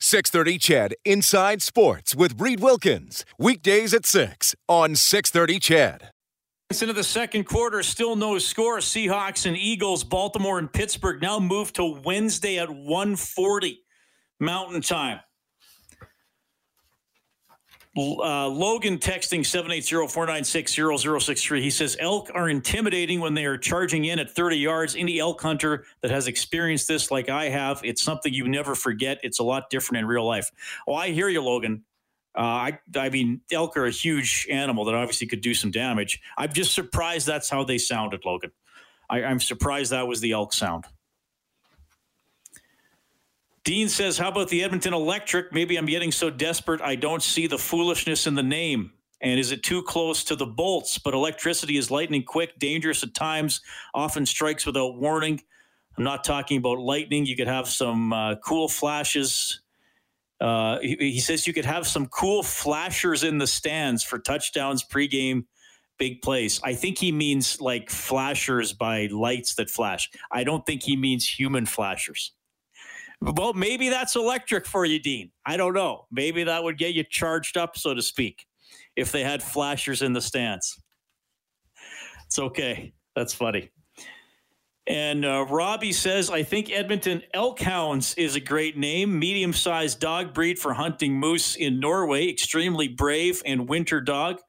630 CHED Inside Sports with Reed Wilkins. Weekdays at 6 on 630 CHED. Into the second quarter, still no score. Seahawks and Eagles, Baltimore and Pittsburgh now move to Wednesday at 140 Mountain Time. Uh, Logan texting 780-496-0063. He says elk are intimidating when they are charging in at 30 yards. Any elk hunter that has experienced this like I have, it's something you never forget. It's a lot different in real life. Oh, I hear you, Logan. Uh, I, I mean, elk are a huge animal that obviously could do some damage. I'm just surprised that's how they sounded, Logan. I, I'm surprised that was the elk sound. Dean says, How about the Edmonton Electric? Maybe I'm getting so desperate I don't see the foolishness in the name. And is it too close to the bolts? But electricity is lightning quick, dangerous at times, often strikes without warning. I'm not talking about lightning. You could have some uh, cool flashes. Uh, he, he, says you could have some cool flashers in the stands for touchdowns, pregame, big plays. I think he means like flashers by lights that flash. I don't think he means human flashers. Well, maybe that's electric for you, Dean. I don't know. Maybe that would get you charged up, so to speak, if they had flashers in the stands. It's okay. That's funny. And uh, Robbie says, I think Edmonton Elkhounds is a great name. Medium sized dog breed for hunting moose in Norway. Extremely brave and winter dog.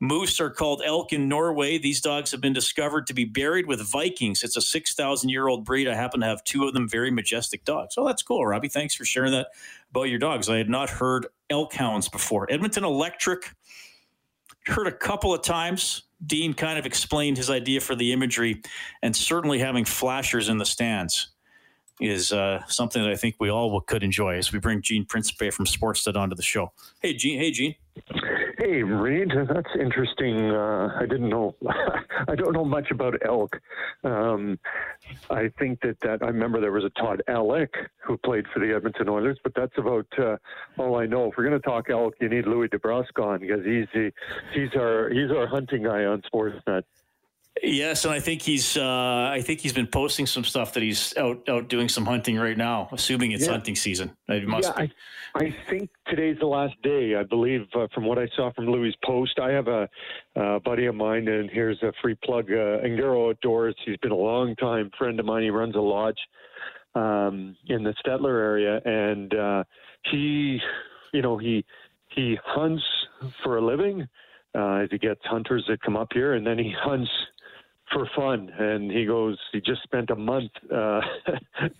Moose are called elk in Norway. These dogs have been discovered to be buried with Vikings. It's a 6,000 year old breed. I happen to have two of them, very majestic dogs. Oh, that's cool, Robbie. Thanks for sharing that about your dogs. I had not heard elk hounds before. Edmonton Electric, heard a couple of times. Dean kind of explained his idea for the imagery, and certainly having flashers in the stands is uh, something that I think we all could enjoy as we bring Gene Principe from Sportsnet onto the show. Hey, Gene. Hey, Gene. Hey, Reed, that's interesting. Uh, I didn't know. I don't know much about elk. Um, I think that, that I remember there was a Todd Elik who played for the Edmonton Oilers, but that's about uh, all I know. If we're going to talk elk, you need Louie DeBrusk on because he's the, he's our he's our hunting guy on Sportsnet. Yes, and I think he's uh, I think he's been posting some stuff that he's out out doing some hunting right now, assuming it's yeah. hunting season. It must yeah, be. I, I think today's the last day. I believe uh, from what I saw from Louie's post. I have a uh, buddy of mine, and here's a free plug. Uh, Angaro Outdoors. He's been a long time friend of mine. He runs a lodge um, in the Stettler area, and uh, he, you know, he he hunts for a living. Uh, he gets hunters that come up here, and then he hunts for fun. And he goes, he just spent a month uh,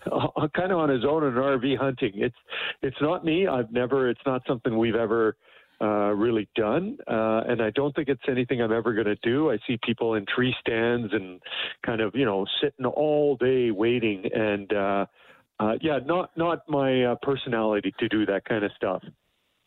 kind of on his own in RV hunting. It's it's not me. I've never. It's not something we've ever. Uh, really done, uh, and I don't think it's anything I'm ever going to do. I see people in tree stands and kind of, you know, sitting all day waiting, and uh, uh, yeah, not not my uh, personality to do that kind of stuff.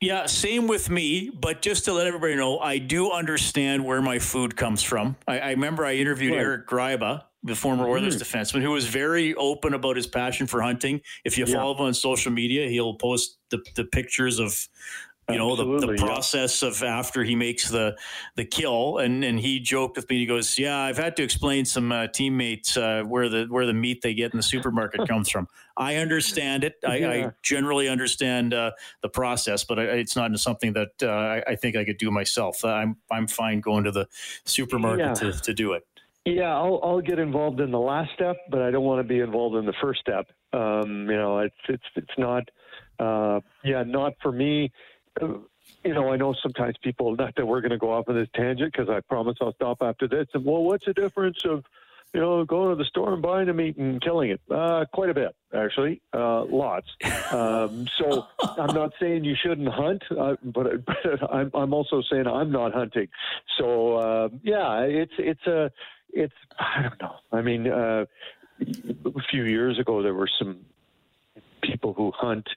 Yeah, same with me. But just to let everybody know, I do understand where my food comes from. I, I remember I interviewed right. Eric Gryba, the former Oilers mm. defenseman, who was very open about his passion for hunting. If you yeah. follow him on social media, he'll post the, the pictures of you know the, the process yeah. of after he makes the the kill. And and he joked with me he goes yeah i've had to explain some uh, teammates uh, where the where the meat they get in the supermarket comes from. I understand it. I, yeah. I generally understand uh, the process but I, it's not something that uh, I, I, think i could do myself. I'm i'm fine going to the supermarket yeah. to, to do it. Yeah I'll, I'll get involved in the last step but i don't want to be involved in the first step. Um, you know it's it's it's not uh, yeah not for me you know, I know sometimes people, not that we're going to go off on this tangent because I promise I'll stop after this. And well, what's the difference of, you know, going to the store and buying a meat and killing it? Uh, quite a bit, actually, uh, lots. Um, so I'm not saying you shouldn't hunt, uh, but, but I'm, I'm, also saying I'm not hunting. So uh, yeah, it's it's a it's I don't know. I mean, uh, a few years ago there were some people who hunt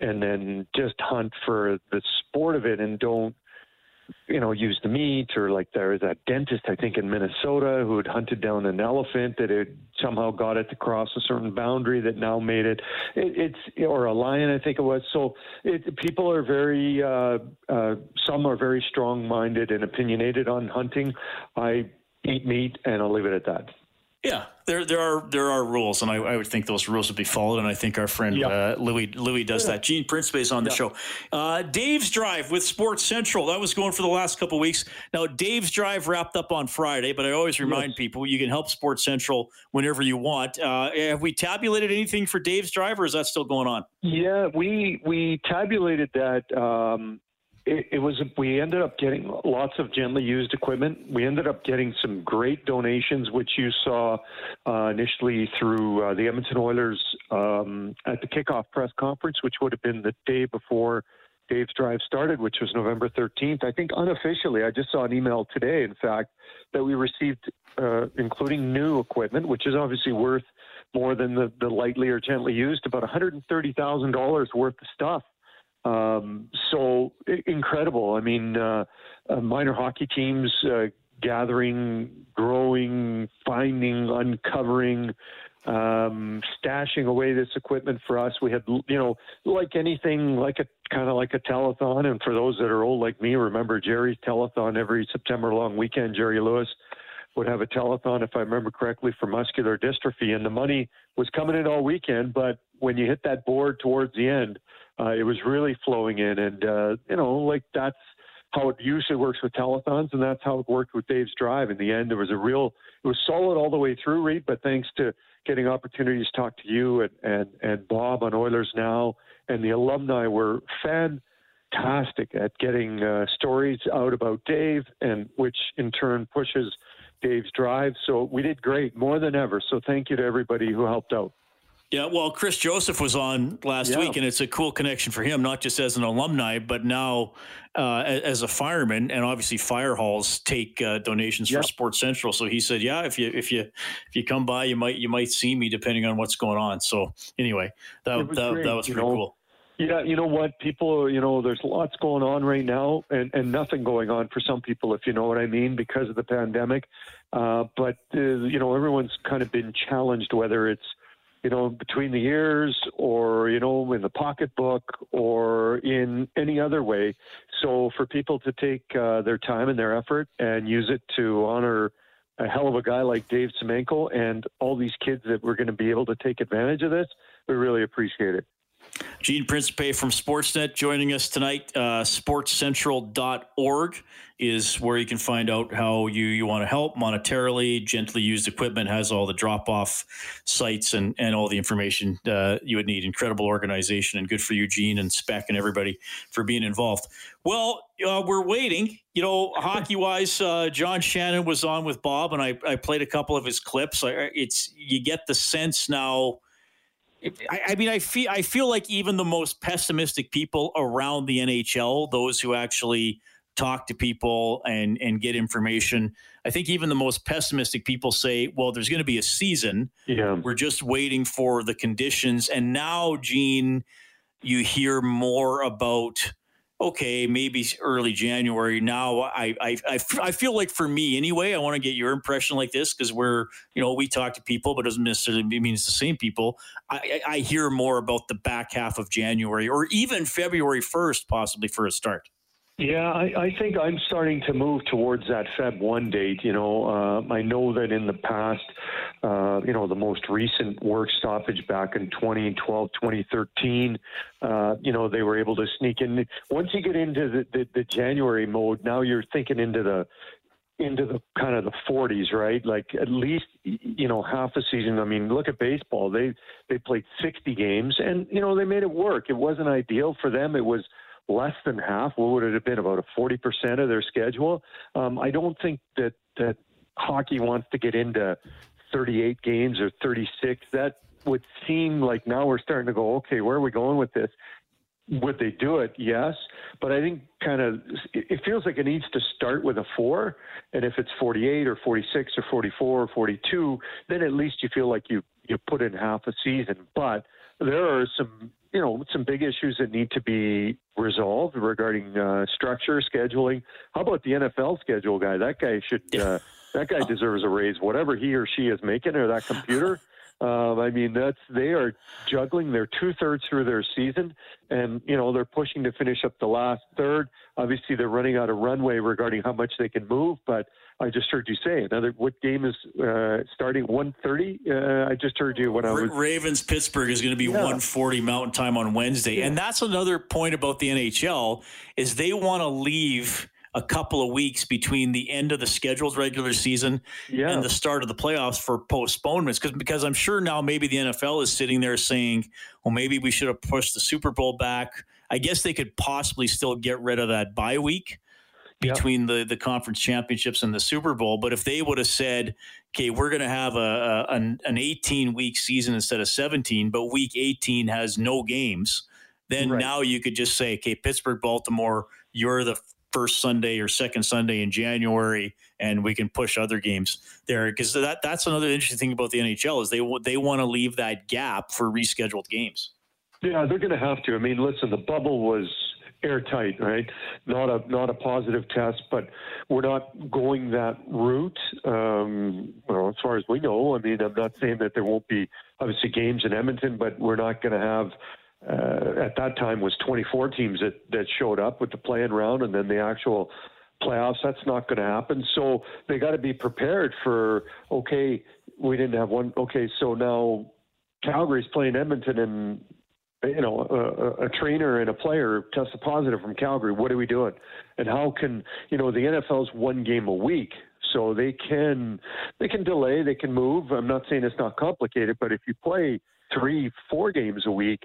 and then just hunt for the sport of it and don't you know, use the meat, or like there is that dentist I think in Minnesota who had hunted down an elephant that had somehow got it to cross a certain boundary that now made it. it it's or a lion I think it was. So it, people are very uh, uh, some are very strong-minded and opinionated on hunting. I eat meat, and I'll leave it at that. Yeah, there there are there are rules, and I, I, would think those rules would be followed. And I think our friend yep. uh, Louie Louie does yeah. that. Gene Principe is on the yep. show. Uh, Dave's Drive with Sports Central that was going for the last couple weeks. Now Dave's Drive wrapped up on Friday, but I always remind yes. people you can help Sports Central whenever you want. Uh, have we tabulated anything for Dave's Drive, or is that still going on? Yeah, we we tabulated that. Um, it, it, was we ended up getting lots of gently used equipment. We ended up getting some great donations, which you saw uh, initially through uh, the Edmonton Oilers um, at the kickoff press conference, which would have been the day before Dave's Drive started, which was November 13th. I think unofficially, I just saw an email today, in fact, that we received, uh, including new equipment, which is obviously worth more than the, the lightly or gently used, about $130,000 worth of stuff um, so incredible. I mean, uh, uh, minor hockey teams uh, gathering, growing, finding, uncovering, um, stashing away this equipment for us. We had, you know, like anything, like a kind of like a telethon. And for those that are old like me, remember Jerry's telethon every September long weekend. Jerry Lewis would have a telethon, if I remember correctly, for muscular dystrophy, and the money was coming in all weekend. But when you hit that board towards the end, uh, it was really flowing in, and uh, you know, like that's how it usually works with telethons, and that's how it worked with Dave's Drive. In the end, there was a real, it was solid all the way through, Reed. But thanks to getting opportunities to talk to you and and and Bob on Oilers Now, and the alumni were fantastic at getting uh, stories out about Dave, and which in turn pushes Dave's Drive. So we did great, more than ever. So thank you to everybody who helped out. Yeah, well, Chris Joseph was on last yeah. week, and it's a cool connection for him, not just as an alumni, but now uh, as a fireman. And obviously, fire halls take uh, donations yeah. for Sports Central. So he said, "Yeah, if you if you if you come by, you might you might see me depending on what's going on." So anyway, that that, that, was pretty know, cool. Yeah, you know what? People, you know, there's lots going on right now, and and nothing going on for some people, if you know what I mean, because of the pandemic. Uh, but uh, you know, everyone's kind of been challenged, whether it's you know, between the ears or, you know, in the pocketbook or in any other way. So for people to take uh, their time and their effort and use it to honor a hell of a guy like Dave Semenko and all these kids that we're going to be able to take advantage of this, we really appreciate it. Gene Principe from Sportsnet joining us tonight. Uh, sportscentral.org is where you can find out how you, you want to help monetarily. Gently used equipment has all the drop off sites and, and all the information uh, you would need. Incredible organization and good for you, Gene and Spec and everybody for being involved. Well, uh, we're waiting. You know, hockey wise, uh, John Shannon was on with Bob, and I, I played a couple of his clips. I, it's you get the sense now I, I, mean, I feel I feel like even the most pessimistic people around the NHL, those who actually talk to people and and get information, I think even the most pessimistic people say, "Well, there's going to be a season. Yeah. We're just waiting for the conditions." And now, Gene, you hear more about okay, maybe early January. Now, I, I, I, I feel like for me anyway, I want to get your impression like this because we're, you know, we talk to people, but it doesn't necessarily mean it's the same people. I, I hear more about the back half of January or even February 1st, possibly for a start. Yeah, I, I, think I'm starting to move towards that Feb 1 date. You know, uh, I know that in the past, uh, you know, the most recent work stoppage back in 2012, 2013, uh, you know, they were able to sneak in. Once you get into the, the, the January mode, now you're thinking into the into the kind of the 40s, right? Like at least you know half a season. I mean, look at baseball. They they played 60 games, and you know they made it work. It wasn't ideal for them. It was less than half. What would it have been? About a 40% of their schedule. Um, I don't think that, that hockey wants to get into 38 games or 36. That would seem like now we're starting to go, okay, where are we going with this? Would they do it? Yes. But I think kind of it feels like it needs to start with a four. And if it's 48 or 46 or 44 or 42, then at least you feel like you you put in half a season. But there are some you know some big issues that need to be resolved regarding uh, structure, scheduling. How about the NFL schedule guy? That guy should. Uh, that guy deserves a raise, whatever he or she is making, or that computer. Um, I mean, that's they are juggling. They're two thirds through their season, and you know they're pushing to finish up the last third. Obviously, they're running out of runway regarding how much they can move. But I just heard you say another. What game is uh, starting? One thirty. Uh, I just heard you when I was Ravens Pittsburgh is going to be yeah. one forty Mountain Time on Wednesday, yeah. and that's another point about the NHL is they want to leave a couple of weeks between the end of the scheduled regular season yeah. and the start of the playoffs for postponements because because I'm sure now maybe the NFL is sitting there saying, well, maybe we should have pushed the Super Bowl back. I guess they could possibly still get rid of that bye week between the the conference championships and the Super Bowl. But if they would have said, okay, we're going to have a, a an, an 18 week season instead of 17, but week 18 has no games, then right. now you could just say, okay, Pittsburgh, Baltimore, you're the first Sunday or second Sunday in January, and we can push other games there because that that's another interesting thing about the NHL is they they want to leave that gap for rescheduled games. Yeah, they're going to have to. I mean, listen, the bubble was airtight, right? Not a not a positive test, but we're not going that route. Um, well, as far as we know, I mean, I'm not saying that there won't be obviously games in Edmonton, but we're not going to have uh, at that time was 24 teams that, that showed up with the playing round and then the actual playoffs. That's not going to happen. So they got to be prepared for, okay, we didn't have one. Okay, so now Calgary's playing Edmonton and, you know, a, a trainer and a player tested positive from Calgary. What are we doing? And how can, you know, the NFL's one game a week. So they can they can delay, they can move. I'm not saying it's not complicated, but if you play three, four games a week,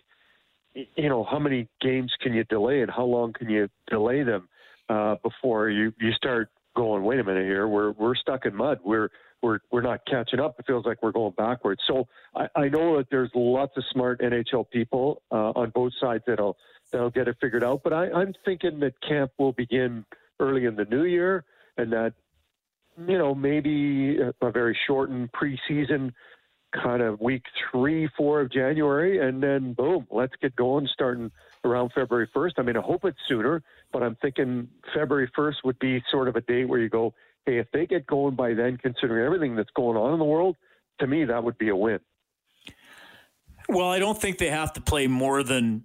you know, how many games can you delay and how long can you delay them uh, before you, you start going, wait a minute here, we're, we're stuck in mud. We're, we're, we're not catching up. It feels like we're going backwards. So I, I know that there's lots of smart NHL people uh, on both sides that'll, that'll get it figured out. But I, I'm thinking that camp will begin early in the new year and that, you know, maybe a, a very shortened preseason kind of week three, four of January, and then boom, let's get going starting around February 1st. I mean, I hope it's sooner, but I'm thinking February 1st would be sort of a date where you go, hey, if they get going by then, considering everything that's going on in the world, to me, that would be a win. Well, I don't think they have to play more than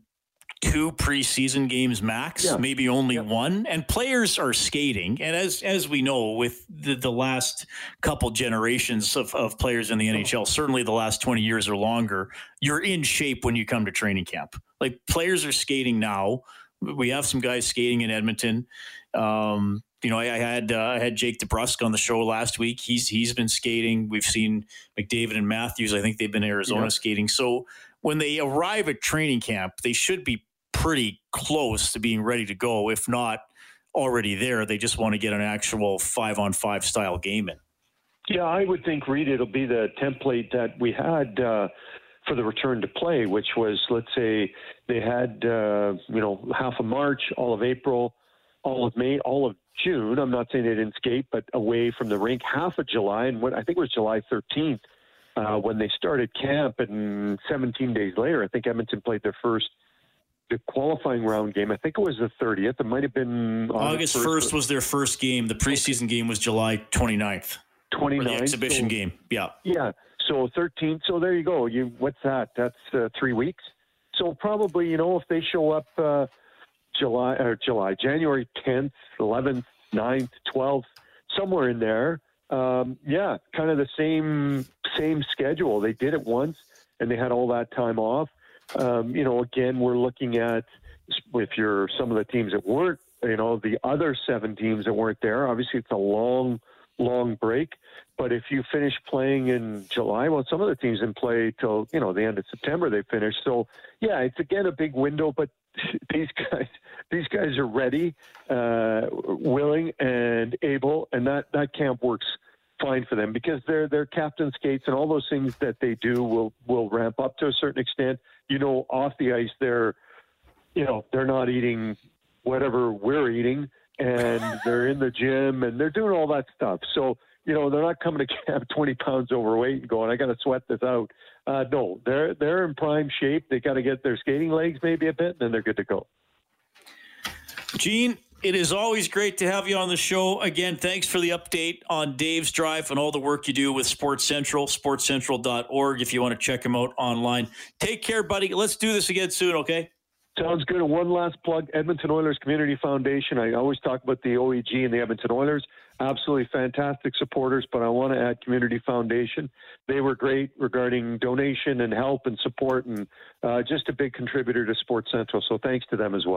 two preseason games max, yeah. maybe only yeah. one. And players are skating, and as as we know, with the, the last couple generations of, of players in the NHL, certainly the last twenty years or longer, you're in shape when you come to training camp. Like players are skating now. We have some guys skating in Edmonton. Um, you know, I, I had uh, I had Jake DeBrusk on the show last week. He's he's been skating. We've seen McDavid and Matthews. I think they've been Arizona yeah. skating. So when they arrive at training camp, they should be pretty close to being ready to go, if not already there. They just want to get an actual five on five style game in. Yeah, I would think, Reed, it'll be the template that we had uh, for the return to play, which was, let's say, they had, uh, you know, half of March, all of April, all of May, all of June. I'm not saying they didn't skate, but away from the rink, half of July, and what I think it was July 13th uh, when they started camp, and 17 days later, I think Edmonton played their first – the qualifying round game. I think it was the 30th. It might have been August 1st was their first game. The preseason game was July 29th. 29th. the exhibition so, game. Yeah. Yeah. So 13th. So there you go. You what's that? That's uh, 3 weeks. So probably, you know, if they show up uh, July or July, January 10th, 11th, 9th, 12th, somewhere in there, um, yeah, kind of the same same schedule. They did it once and they had all that time off. Um, you know, again, we're looking at if you're some of the teams that weren't, you know, the other seven teams that weren't there. Obviously, it's a long, long break. But if you finish playing in July, well, some of the teams didn't play till you know the end of September. They finished. So yeah, it's again a big window. But these guys, these guys are ready, uh, willing, and able, and that that camp works fine for them because their their captain skates and all those things that they do will will ramp up to a certain extent. You know, off the ice, they're you know they're not eating whatever we're eating, and they're in the gym and they're doing all that stuff. So you know, they're not coming to camp 20 pounds overweight and going, I got to sweat this out. Uh, no, they're they're in prime shape. They got to get their skating legs maybe a bit, and then they're good to go. Gene, it is always great to have you on the show. Again, thanks for the update on Dave's Drive and all the work you do with Sports Central, sportscentral.org if you want to check him out online. Take care, buddy. Let's do this again soon, okay? Sounds good. And one last plug Edmonton Oilers Community Foundation. I always talk about the OEG and the Edmonton Oilers. Absolutely fantastic supporters, but I want to add Community Foundation. They were great regarding donation and help and support, and uh, just a big contributor to Sports Central. So thanks to them as well.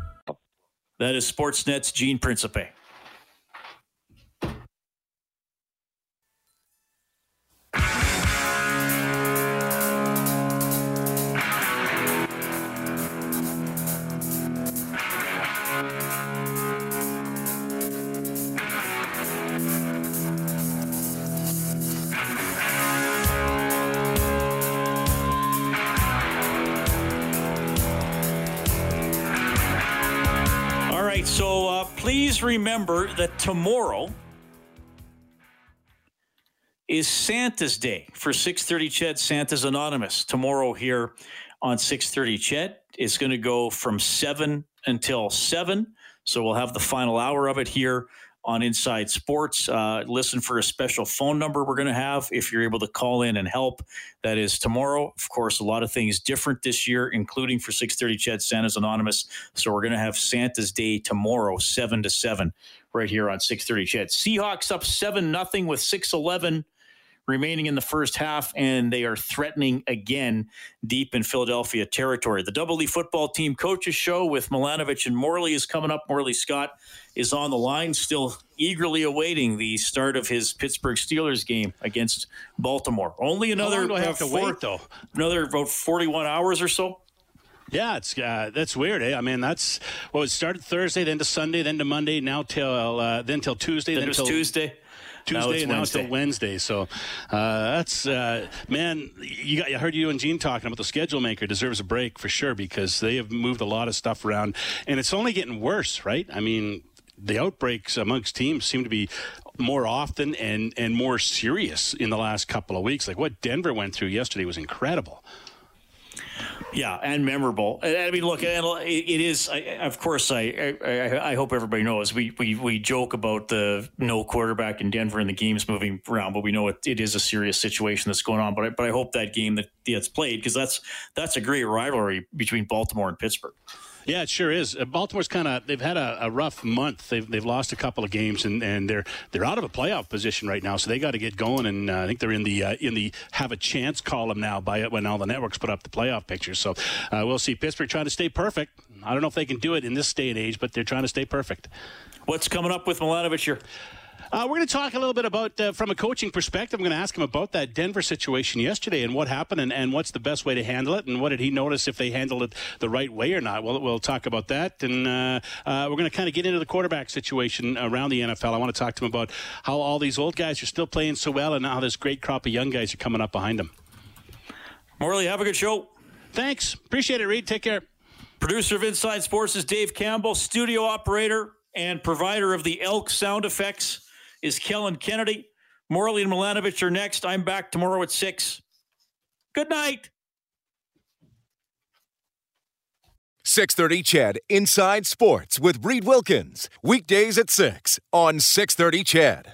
That is Sportsnet's Gene Principe. Please remember that tomorrow is Santa's Day for 6:30 CHED Santa's Anonymous. Tomorrow here on 6:30 CHED, it's going to go from 7 until 7. So we'll have the final hour of it here on Inside Sports. Uh, listen for a special phone number we're going to have if you're able to call in and help. That is tomorrow. Of course, a lot of things different this year, including for 6:30 CHED Santa's Anonymous. So we're going to have Santa's Day tomorrow, seven to seven, right here on 6:30 CHED. Seahawks up seven nothing with 6:11 remaining in the first half, and they are threatening again deep in Philadelphia territory. The Double E football team coaches show with Milanovich and Morley is coming up. Morley Scott is on the line, still eagerly awaiting the start of his Pittsburgh Steelers game against Baltimore. Only another do I have to four, wait though? Another about forty-one hours or so. Yeah, it's uh, that's weird. Eh? I mean, that's well, it started Thursday, then to Sunday, then to Monday, now till uh, then till Tuesday, then, then till Tuesday. Tuesday now and now until Wednesday. So uh, that's uh, man. You got. I heard you and Gene talking about the schedule maker deserves a break for sure because they have moved a lot of stuff around, and it's only getting worse, right? I mean, the outbreaks amongst teams seem to be more often and and more serious in the last couple of weeks. Like what Denver went through yesterday was incredible. Yeah, and memorable. I mean, look, it is. of course, I, I, I hope everybody knows we, we we joke about the no quarterback in Denver and the games moving around, but we know it, it is a serious situation that's going on. But I, but I hope that game that gets played because that's that's a great rivalry between Baltimore and Pittsburgh. Yeah, it sure is. Uh, Baltimore's kind of they've had a, a, rough month. They've they've lost a couple of games and, and they're they're out of a playoff position right now. So they got to get going. And uh, I think they're in the uh, in the have a chance column now by when all the networks put up the playoff pictures. So uh, we'll see. Pittsburgh trying to stay perfect. I don't know if they can do it in this day and age, but they're trying to stay perfect. What's coming up with Milanovich here? Uh, we're going to talk a little bit about, uh, from a coaching perspective, I'm going to ask him about that Denver situation yesterday and what happened and, and what's the best way to handle it and what did he notice if they handled it the right way or not. We'll, we'll talk about that. And uh, uh we're going to kind of get into the quarterback situation around the NFL. I want to talk to him about how all these old guys are still playing so well and how this great crop of young guys are coming up behind them. Morley, have a good show. Thanks. Appreciate it, Reed. Take care. Producer of Inside Sports is Dave Campbell, studio operator and provider of the elk sound effects is Kellen Kennedy. Morley and Milanovich are next. I'm back tomorrow at 6. Good night. 630 CHED Inside Sports with Reed Wilkins. Weekdays at 6 on 630 CHED.